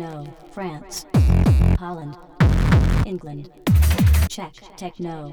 techno, France, Holland, England, Czech, techno.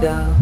Bongo.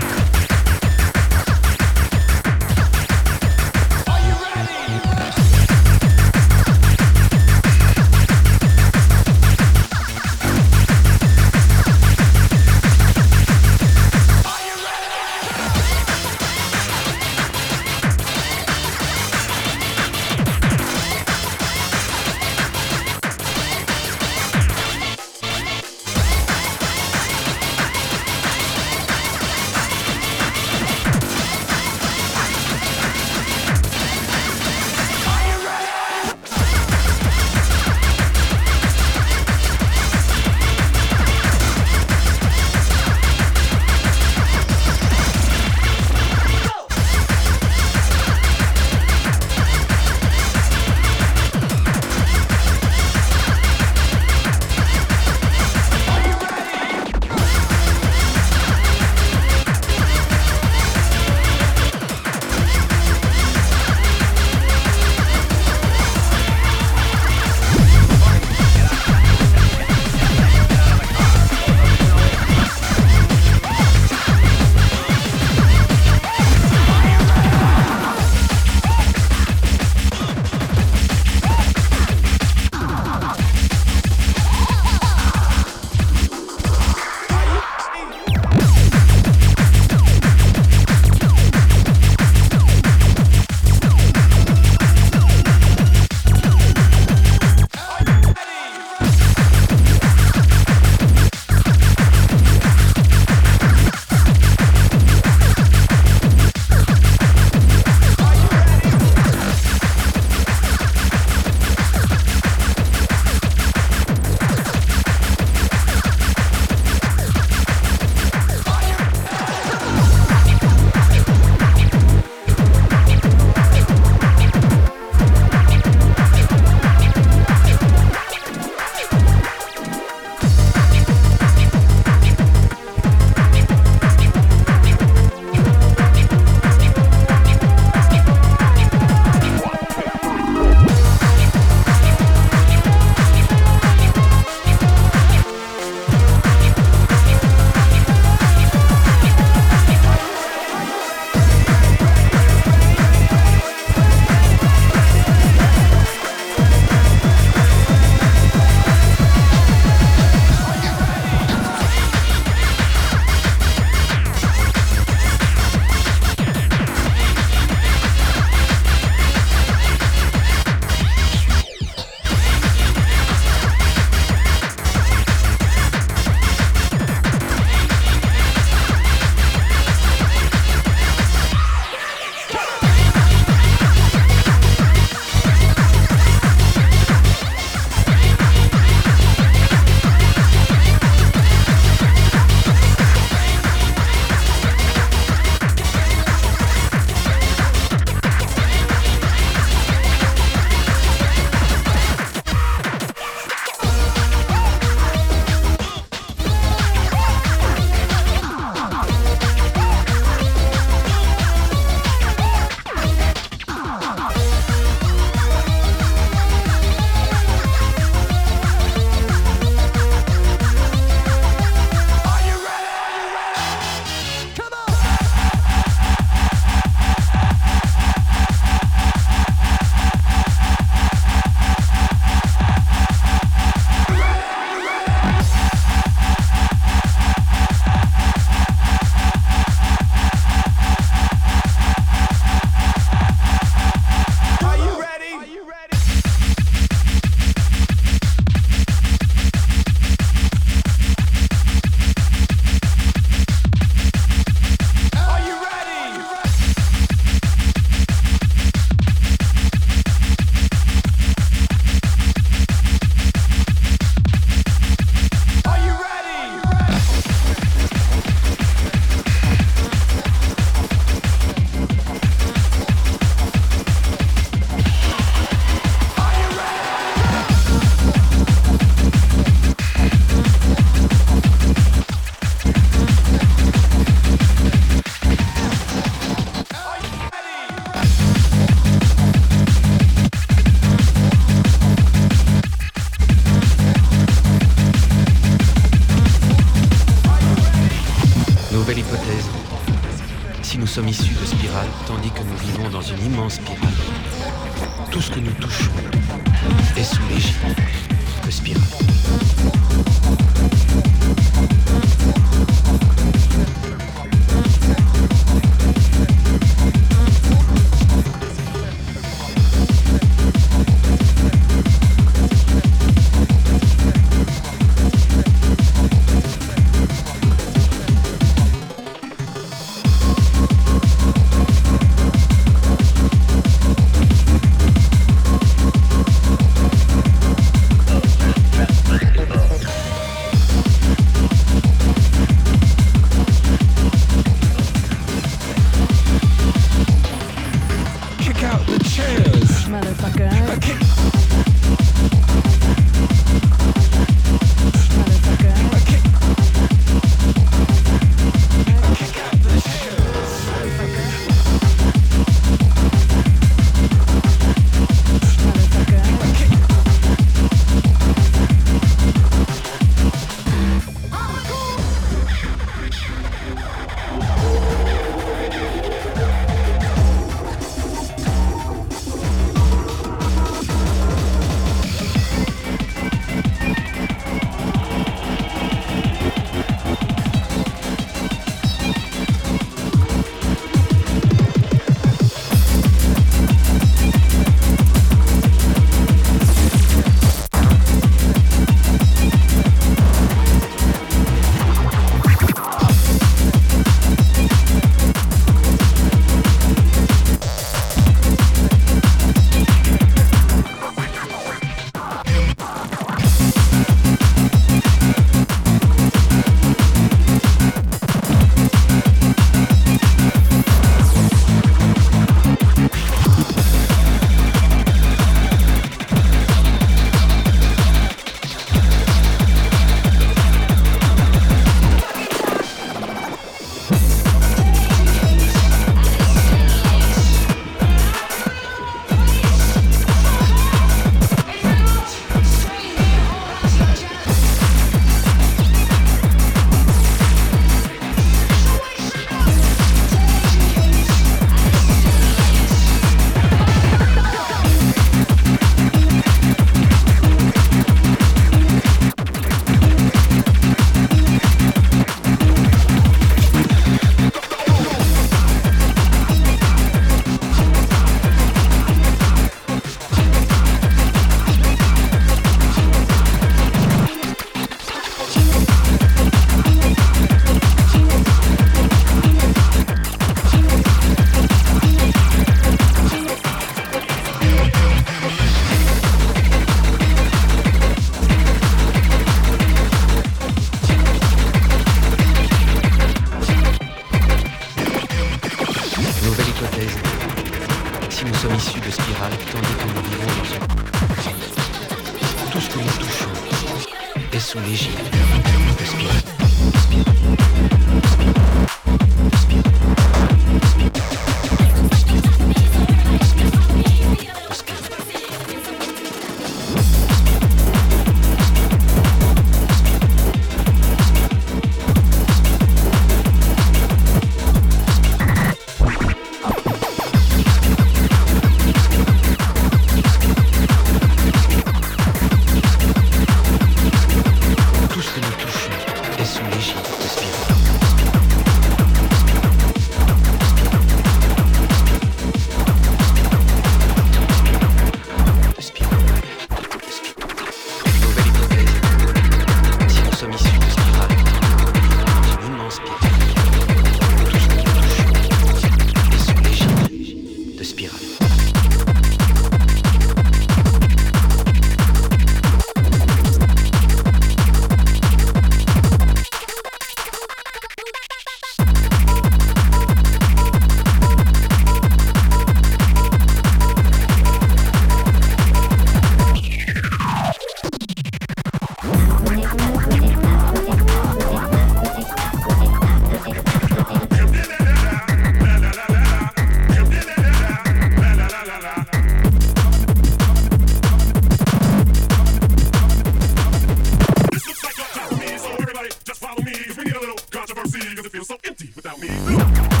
feel so empty without me.